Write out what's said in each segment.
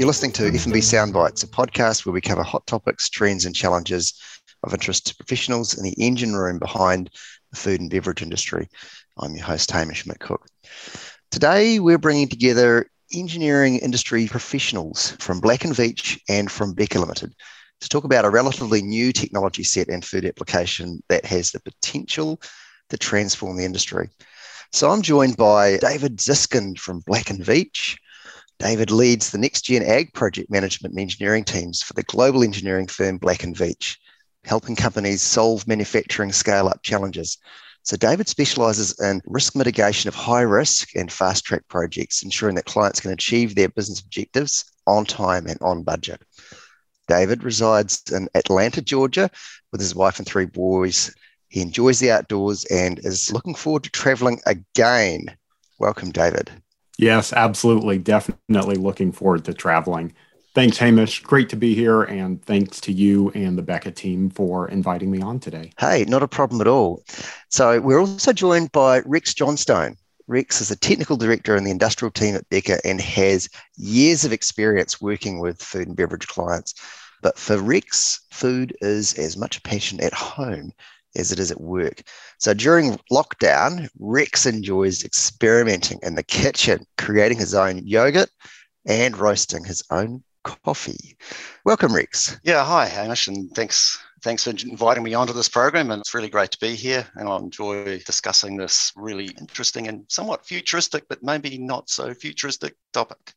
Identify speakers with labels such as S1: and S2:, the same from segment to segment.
S1: You're listening to F&B Soundbites, a podcast where we cover hot topics, trends, and challenges of interest to professionals in the engine room behind the food and beverage industry. I'm your host, Hamish McCook. Today, we're bringing together engineering industry professionals from Black & Veatch and from Beca Limited to talk about a relatively new technology set and food application that has the potential to transform the industry. So I'm joined by David Ziskind from Black & Veatch, David leads the Next Gen Ag project management and engineering teams for the global engineering firm Black & Veatch, helping companies solve manufacturing scale up challenges. So, David specializes in risk mitigation of high risk and fast track projects, ensuring that clients can achieve their business objectives on time and on budget. David resides in Atlanta, Georgia, with his wife and three boys. He enjoys the outdoors and is looking forward to traveling again. Welcome, David.
S2: Yes, absolutely. Definitely looking forward to traveling. Thanks, Hamish. Great to be here. And thanks to you and the Beca team for inviting me on today.
S1: Hey, not a problem at all. So, we're also joined by Rex Johnstone. Rex is a technical director in the industrial team at Beca and has years of experience working with food and beverage clients. But for Rex, food is as much a passion at home as it is at work. So during lockdown, Rex enjoys experimenting in the kitchen, creating his own yogurt and roasting his own coffee. Welcome, Rex.
S3: Yeah, hi, Hamish, and thanks thanks for inviting me onto this program. And it's really great to be here. And I'll enjoy discussing this really interesting and somewhat futuristic, but maybe not so futuristic topic.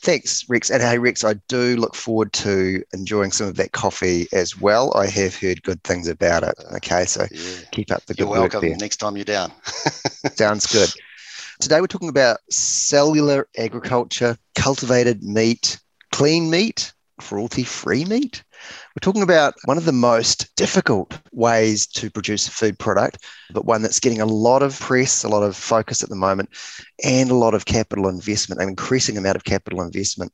S1: Thanks, Rex. And hey, Rex, I do look forward to enjoying some of that coffee as well. I have heard good things about it. Okay, so yeah. keep up the good work.
S3: you're welcome
S1: work there.
S3: next time you're down.
S1: Sounds good. Today we're talking about cellular agriculture, cultivated meat, clean meat, cruelty free meat. We're talking about one of the most difficult ways to produce a food product, but one that's getting a lot of press, a lot of focus at the moment, and a lot of capital investment, an increasing amount of capital investment.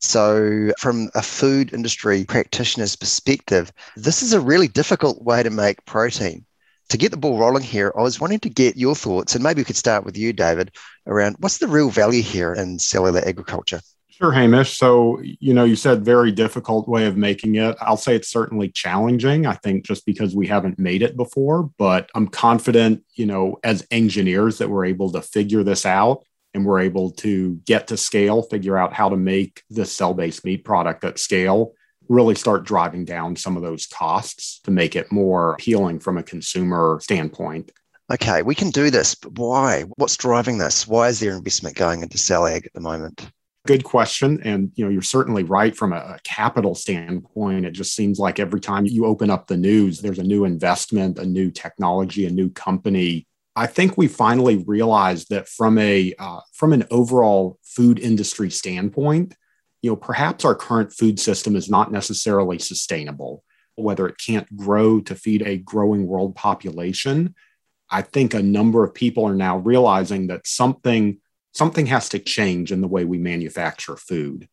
S1: So, from a food industry practitioner's perspective, this is a really difficult way to make protein. To get the ball rolling here, I was wanting to get your thoughts, and maybe we could start with you, David, around what's the real value here in cellular agriculture?
S2: Sure, Hamish. So, you know, you said very difficult way of making it. I'll say it's certainly challenging. I think just because we haven't made it before, but I'm confident, you know, as engineers that we're able to figure this out and we're able to get to scale, figure out how to make this cell based meat product at scale, really start driving down some of those costs to make it more appealing from a consumer standpoint.
S1: Okay, we can do this, but why? What's driving this? Why is there investment going into cell ag at the moment?
S2: Good question. And you know you're certainly right from a capital standpoint. It just seems like every time you open up the news there's a new investment a new technology a new company. I think we finally realized that from a uh, from an overall food industry standpoint you know perhaps our current food system is not necessarily sustainable. Whether it can't grow to feed a growing world population i think a number of people are now realizing that something something has to change in the way we manufacture food.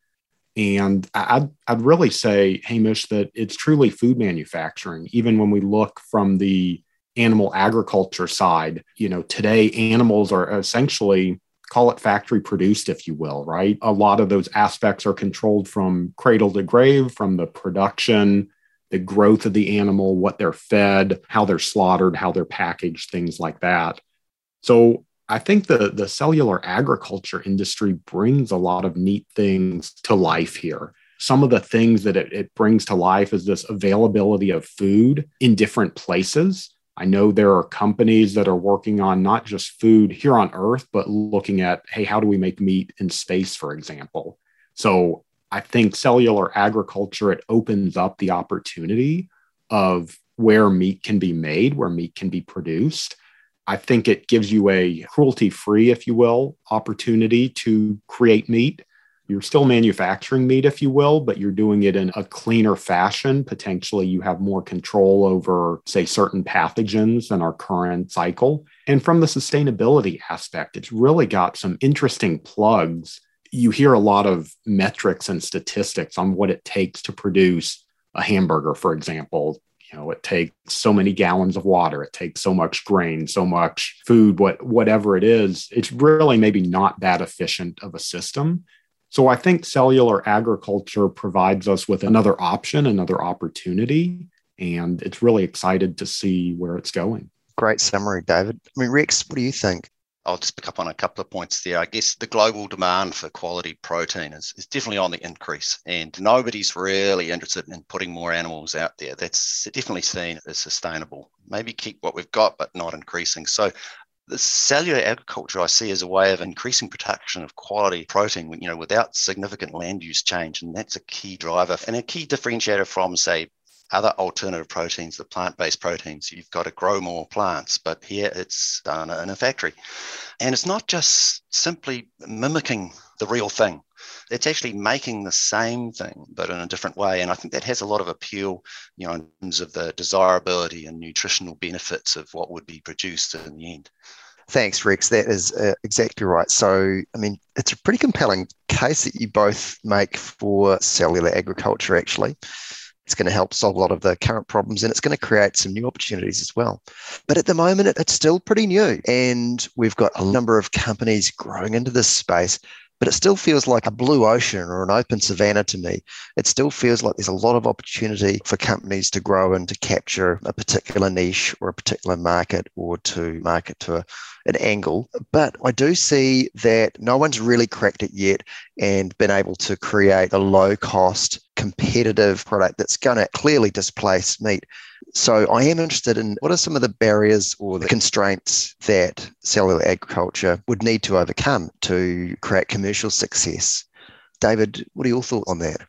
S2: And I'd, I'd really say, Hamish, that it's truly food manufacturing. Even when we look from the animal agriculture side, you know, today animals are essentially call it factory produced, if you will, right? A lot of those aspects are controlled from cradle to grave, from the production, the growth of the animal, what they're fed, how they're slaughtered, how they're packaged, things like that. So I think the, the cellular agriculture industry brings a lot of neat things to life here. Some of the things that it, it brings to life is this availability of food in different places. I know there are companies that are working on not just food here on Earth, but looking at, hey, how do we make meat in space, for example? So I think cellular agriculture, it opens up the opportunity of where meat can be made, where meat can be produced. I think it gives you a cruelty free, if you will, opportunity to create meat. You're still manufacturing meat, if you will, but you're doing it in a cleaner fashion. Potentially, you have more control over, say, certain pathogens than our current cycle. And from the sustainability aspect, it's really got some interesting plugs. You hear a lot of metrics and statistics on what it takes to produce a hamburger, for example, know it takes so many gallons of water it takes so much grain so much food what whatever it is it's really maybe not that efficient of a system So I think cellular agriculture provides us with another option, another opportunity, and it's really excited to see where it's going.
S1: Great summary, David. I mean, Rex, what do you think?
S3: I'll just pick up on a couple of points there. I guess the global demand for quality protein is, is definitely on the increase, and nobody's really interested in putting more animals out there. That's definitely seen as sustainable. Maybe keep what we've got, but not increasing. So the cellular agriculture I see as a way of increasing production of quality protein, you know, without significant land use change, and that's a key driver and a key differentiator from, say, other alternative proteins, the plant-based proteins. You've got to grow more plants, but here it's done in a factory, and it's not just simply mimicking the real thing. It's actually making the same thing, but in a different way. And I think that has a lot of appeal, you know, in terms of the desirability and nutritional benefits of what would be produced in the end.
S1: Thanks, Rex. That is uh, exactly right. So, I mean, it's a pretty compelling case that you both make for cellular agriculture, actually. It's going to help solve a lot of the current problems and it's going to create some new opportunities as well. But at the moment, it's still pretty new. And we've got a number of companies growing into this space but it still feels like a blue ocean or an open savanna to me. It still feels like there's a lot of opportunity for companies to grow and to capture a particular niche or a particular market or to market to a, an angle. But I do see that no one's really cracked it yet and been able to create a low cost, competitive product that's going to clearly displace meat. So I am interested in what are some of the barriers or the constraints that cellular agriculture would need to overcome to create commercial success. David, what are your thoughts on that?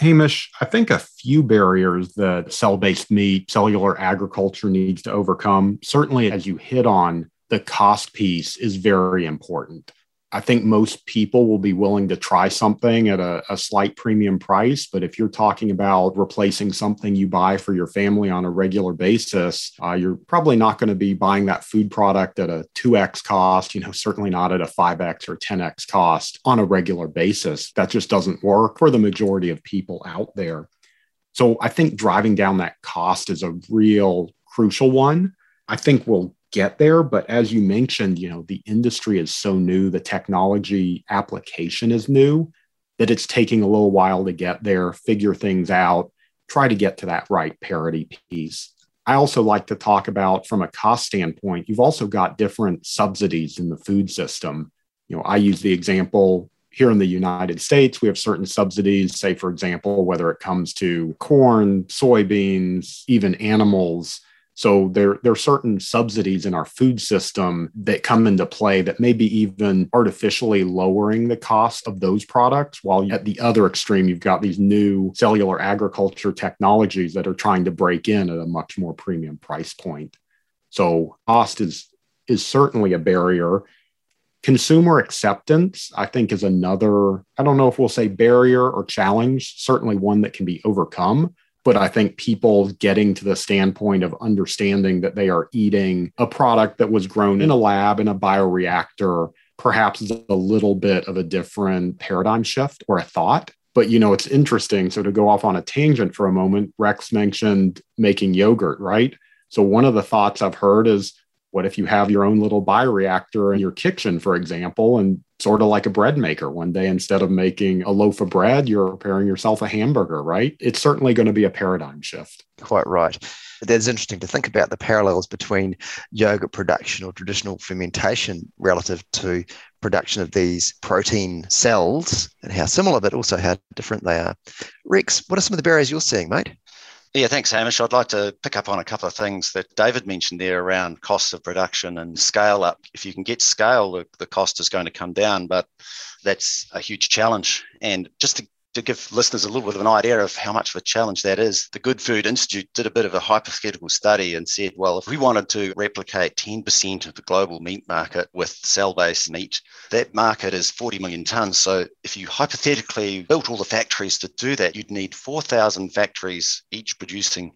S2: Hamish, I think a few barriers that cell based meat, cellular agriculture needs to overcome, certainly as you hit on, the cost piece is very important. I think most people will be willing to try something at a, a, slight premium price. But if you're talking about replacing something you buy for your family on a regular basis, uh, you're probably not going to be buying that food product at a 2x cost, you know, certainly not at a 5x or 10x cost on a regular basis. That just doesn't work for the majority of people out there. So I think driving down that cost is a real crucial one. I think we'll get there. But as you mentioned, you know, the industry is so new, the technology application is new that it's taking a little while to get there, figure things out, try to get to that right parity piece. I also like to talk about from a cost standpoint, you've also got different subsidies in the food system. You know, I use the example here in the United States, we have certain subsidies, say, for example, whether it comes to corn, soybeans, even animals so there, there are certain subsidies in our food system that come into play that may be even artificially lowering the cost of those products. While at the other extreme, you've got these new cellular agriculture technologies that are trying to break in at a much more premium price point. So cost is is certainly a barrier. Consumer acceptance, I think, is another, I don't know if we'll say barrier or challenge, certainly one that can be overcome but I think people getting to the standpoint of understanding that they are eating a product that was grown in a lab in a bioreactor perhaps is a little bit of a different paradigm shift or a thought. But you know, it's interesting. So to go off on a tangent for a moment, Rex mentioned making yogurt, right? So one of the thoughts I've heard is what if you have your own little bioreactor in your kitchen, for example, and sort of like a bread maker one day, instead of making a loaf of bread, you're preparing yourself a hamburger, right? It's certainly going to be a paradigm shift.
S1: Quite right. That's interesting to think about the parallels between yogurt production or traditional fermentation relative to production of these protein cells and how similar, but also how different they are. Rex, what are some of the barriers you're seeing, mate?
S3: Yeah, thanks, Hamish. I'd like to pick up on a couple of things that David mentioned there around cost of production and scale up. If you can get scale, the, the cost is going to come down, but that's a huge challenge. And just to to give listeners a little bit of an idea of how much of a challenge that is, the Good Food Institute did a bit of a hypothetical study and said, well, if we wanted to replicate 10% of the global meat market with cell based meat, that market is 40 million tons. So if you hypothetically built all the factories to do that, you'd need 4,000 factories, each producing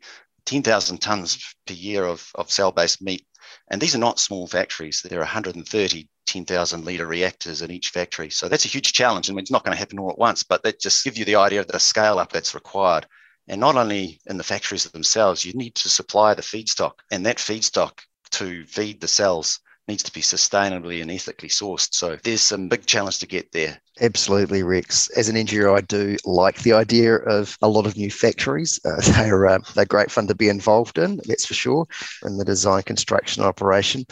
S3: 10,000 tons per year of, of cell based meat. And these are not small factories. There are 130 10,000 litre reactors in each factory. So that's a huge challenge. and it's not going to happen all at once, but that just gives you the idea of the scale up that's required. And not only in the factories themselves, you need to supply the feedstock and that feedstock to feed the cells needs to be sustainably and ethically sourced. So there's some big challenge to get there.
S1: Absolutely, Rex. As an engineer, I do like the idea of a lot of new factories. Uh, they're uh, they're great fun to be involved in, that's for sure, in the design, construction, operation.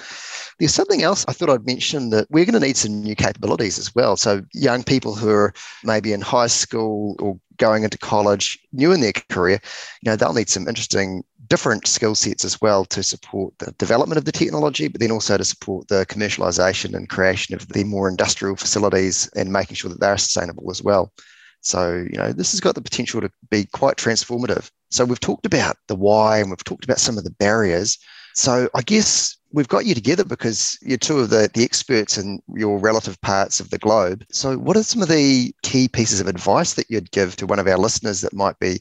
S1: There's something else I thought I'd mention that we're going to need some new capabilities as well. So young people who are maybe in high school or going into college, new in their career, you know, they'll need some interesting different skill sets as well to support the development of the technology, but then also to support the commercialization and creation of the more industrial facilities and making sure that they're sustainable as well. So, you know, this has got the potential to be quite transformative. So, we've talked about the why and we've talked about some of the barriers. So, I guess we've got you together because you're two of the, the experts in your relative parts of the globe. So, what are some of the key pieces of advice that you'd give to one of our listeners that might be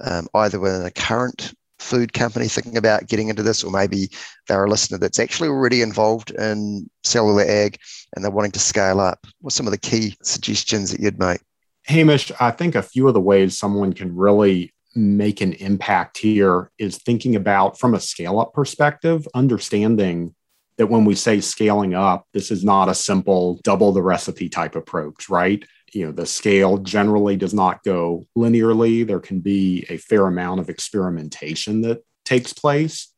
S1: um, either within a current food company thinking about getting into this, or maybe they're a listener that's actually already involved in cellular ag and they're wanting to scale up? What's some of the key suggestions that you'd make?
S2: Hamish, I think a few of the ways someone can really make an impact here is thinking about from a scale up perspective, understanding that when we say scaling up, this is not a simple double the recipe type approach, right? you know the scale generally does not go linearly. There can be a fair amount of experimentation that takes place.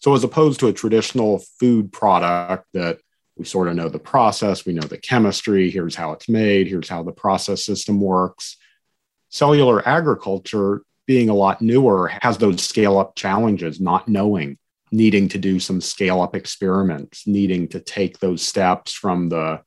S2: So as opposed to a traditional food product that we sort of know the process we know the chemistry here's how it's made here's how the process system works. Cellular agriculture being a lot newer has those scale up challenges not knowing needing to do some scale up experiments needing to take those steps from the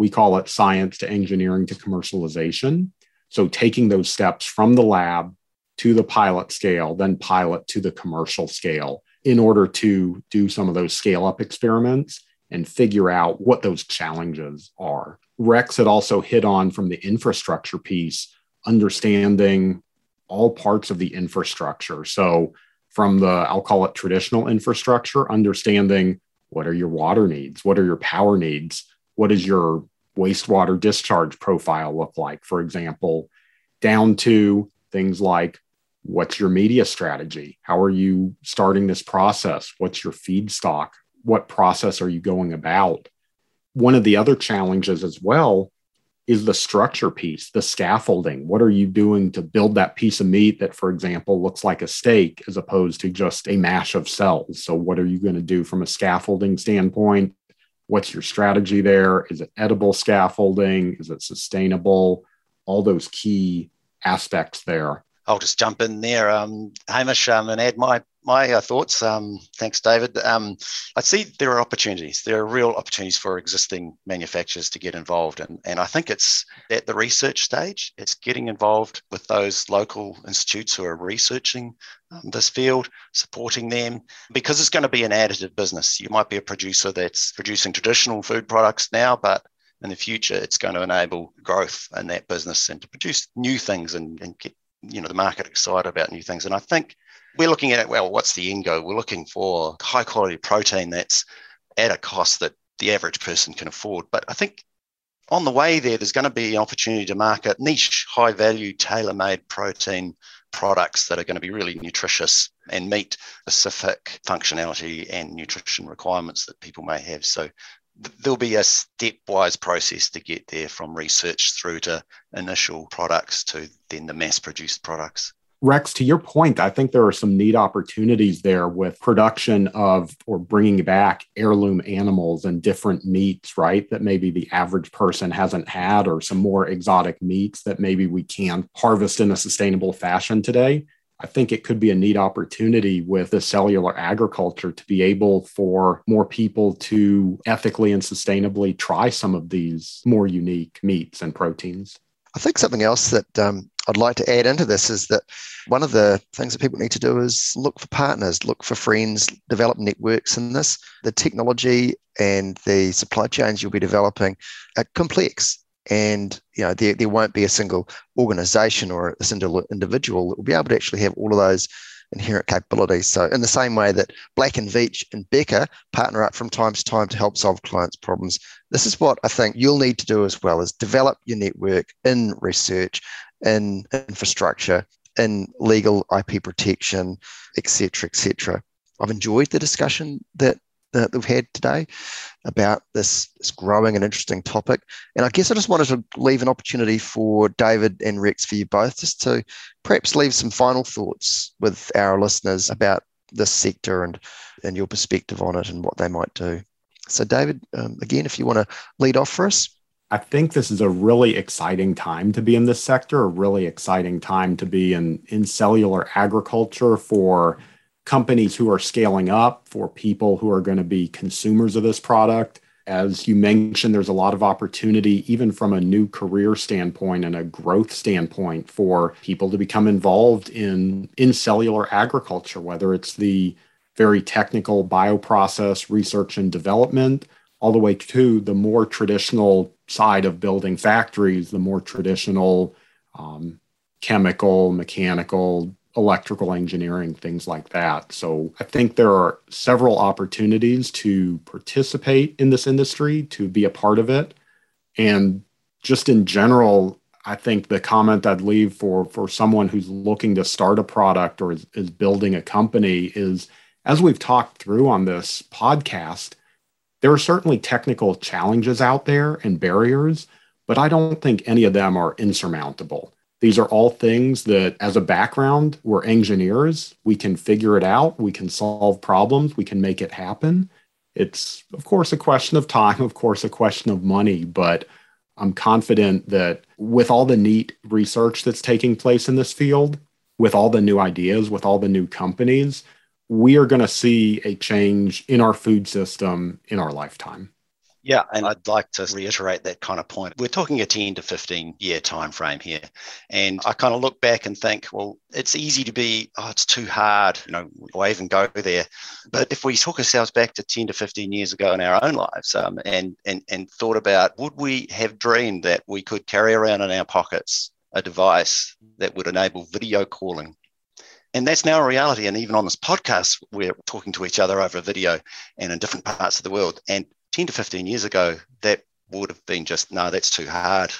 S2: we call it science to engineering to commercialization. So taking those steps from the lab to the pilot scale, then pilot to the commercial scale in order to do some of those scale up experiments and figure out what those challenges are. Rex had also hit on from the infrastructure piece, understanding all parts of the infrastructure. So, from the, I'll call it traditional infrastructure, understanding what are your water needs? What are your power needs? What does your wastewater discharge profile look like, for example, down to things like what's your media strategy? How are you starting this process? What's your feedstock? What process are you going about? One of the other challenges as well is the structure piece, the scaffolding. What are you doing to build that piece of meat that, for example, looks like a steak as opposed to just a mash of cells? So, what are you going to do from a scaffolding standpoint? What's your strategy there? Is it edible scaffolding? Is it sustainable? All those key aspects there.
S3: I'll just jump in there, um, Hamish, um, and add my my uh, thoughts. Um, thanks, David. Um, I see there are opportunities. There are real opportunities for existing manufacturers to get involved, and and I think it's at the research stage. It's getting involved with those local institutes who are researching um, this field, supporting them, because it's going to be an additive business. You might be a producer that's producing traditional food products now, but in the future, it's going to enable growth in that business and to produce new things and, and get you know the market excited about new things. And I think we're looking at well, what's the end goal? We're looking for high quality protein that's at a cost that the average person can afford. But I think on the way there, there's going to be an opportunity to market niche, high value, tailor made protein products that are going to be really nutritious and meet specific functionality and nutrition requirements that people may have. So there'll be a stepwise process to get there from research through to initial products to then the mass produced products.
S2: Rex, to your point, I think there are some neat opportunities there with production of or bringing back heirloom animals and different meats, right? That maybe the average person hasn't had, or some more exotic meats that maybe we can harvest in a sustainable fashion today. I think it could be a neat opportunity with the cellular agriculture to be able for more people to ethically and sustainably try some of these more unique meats and proteins.
S1: I think something else that um, I'd like to add into this is that one of the things that people need to do is look for partners, look for friends, develop networks in this. The technology and the supply chains you'll be developing are complex. And you know there, there won't be a single organization or a single individual that will be able to actually have all of those inherent capabilities. So, in the same way that Black and Veatch and Beca partner up from time to time to help solve clients' problems, this is what I think you'll need to do as well: is develop your network in research, in infrastructure, in legal IP protection, etc., etc. I've enjoyed the discussion that that we've had today about this, this growing and interesting topic. And I guess I just wanted to leave an opportunity for David and Rex for you both just to perhaps leave some final thoughts with our listeners about this sector and, and your perspective on it and what they might do. So, David, um, again, if you want to lead off for us.
S2: I think this is a really exciting time to be in this sector, a really exciting time to be in, in cellular agriculture for companies who are scaling up, for people who are going to be consumers of this product. As you mentioned, there's a lot of opportunity, even from a new career standpoint and a growth standpoint, for people to become involved in, in cellular agriculture, whether it's the very technical bioprocess research and development, all the way to the more traditional side of building factories, the more traditional um, chemical, mechanical, electrical engineering, things like that. So I think there are several opportunities to participate in this industry, to be a part of it. And just in general, I think the comment I'd leave for, for someone who's looking to start a product or is, is building a company is as we've talked through on this podcast, there are certainly technical challenges out there and barriers, but I don't think any of them are insurmountable. These are all things that, as a background, we're engineers. We can figure it out. We can solve problems. We can make it happen. It's, of course, a question of time, of course, a question of money, but I'm confident that with all the neat research that's taking place in this field, with all the new ideas, with all the new companies, we are going to see a change in our food system in our lifetime.
S3: Yeah, and I'd like to reiterate that kind of point. We're talking a 10 to 15 year time frame here. And I kind of look back and think, well, it's easy to be, oh, it's too hard, you know, why even go there? But if we took ourselves back to 10 to 15 years ago in our own lives um, and, and, and thought about would we have dreamed that we could carry around in our pockets a device that would enable video calling and that's now a reality. And even on this podcast, we're talking to each other over a video and in different parts of the world. And 10 to 15 years ago, that would have been just, no, that's too hard.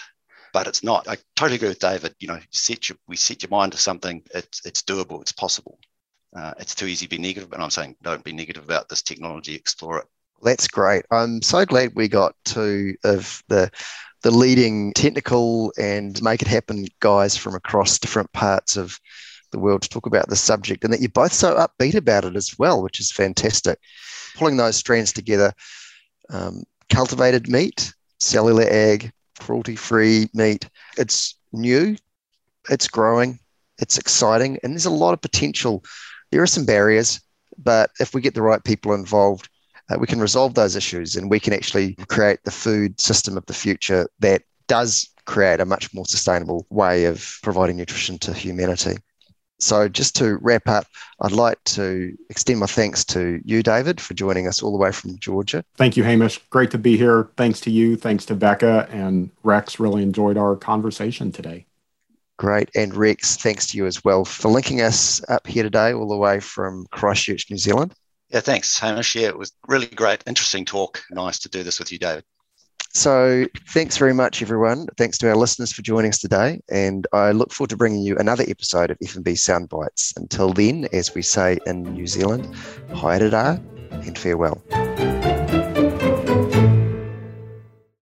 S3: But it's not. I totally agree with David. You know, set your, we set your mind to something, it's, it's doable, it's possible. Uh, it's too easy to be negative, but I'm saying don't be negative about this technology, explore it.
S1: That's great. I'm so glad we got two of the the leading technical and make it happen guys from across different parts of the world to talk about this subject and that you're both so upbeat about it as well, which is fantastic. Pulling those strands together, um, cultivated meat, cellular ag, cruelty free meat, it's new, it's growing, it's exciting, and there's a lot of potential. There are some barriers, but if we get the right people involved, uh, we can resolve those issues and we can actually create the food system of the future that does create a much more sustainable way of providing nutrition to humanity. So, just to wrap up, I'd like to extend my thanks to you, David, for joining us all the way from Georgia.
S2: Thank you, Hamish. Great to be here. Thanks to you. Thanks to Beca and Rex. Really enjoyed our conversation today.
S1: Great. And Rex, thanks to you as well for linking us up here today, all the way from Christchurch, New Zealand.
S3: Yeah, thanks, Hamish. Yeah, it was really great, interesting talk. Nice to do this with you, David.
S1: So, thanks very much, everyone. Thanks to our listeners for joining us today. And I look forward to bringing you another episode of F&B Soundbites. Until then, as we say in New Zealand, haere and farewell.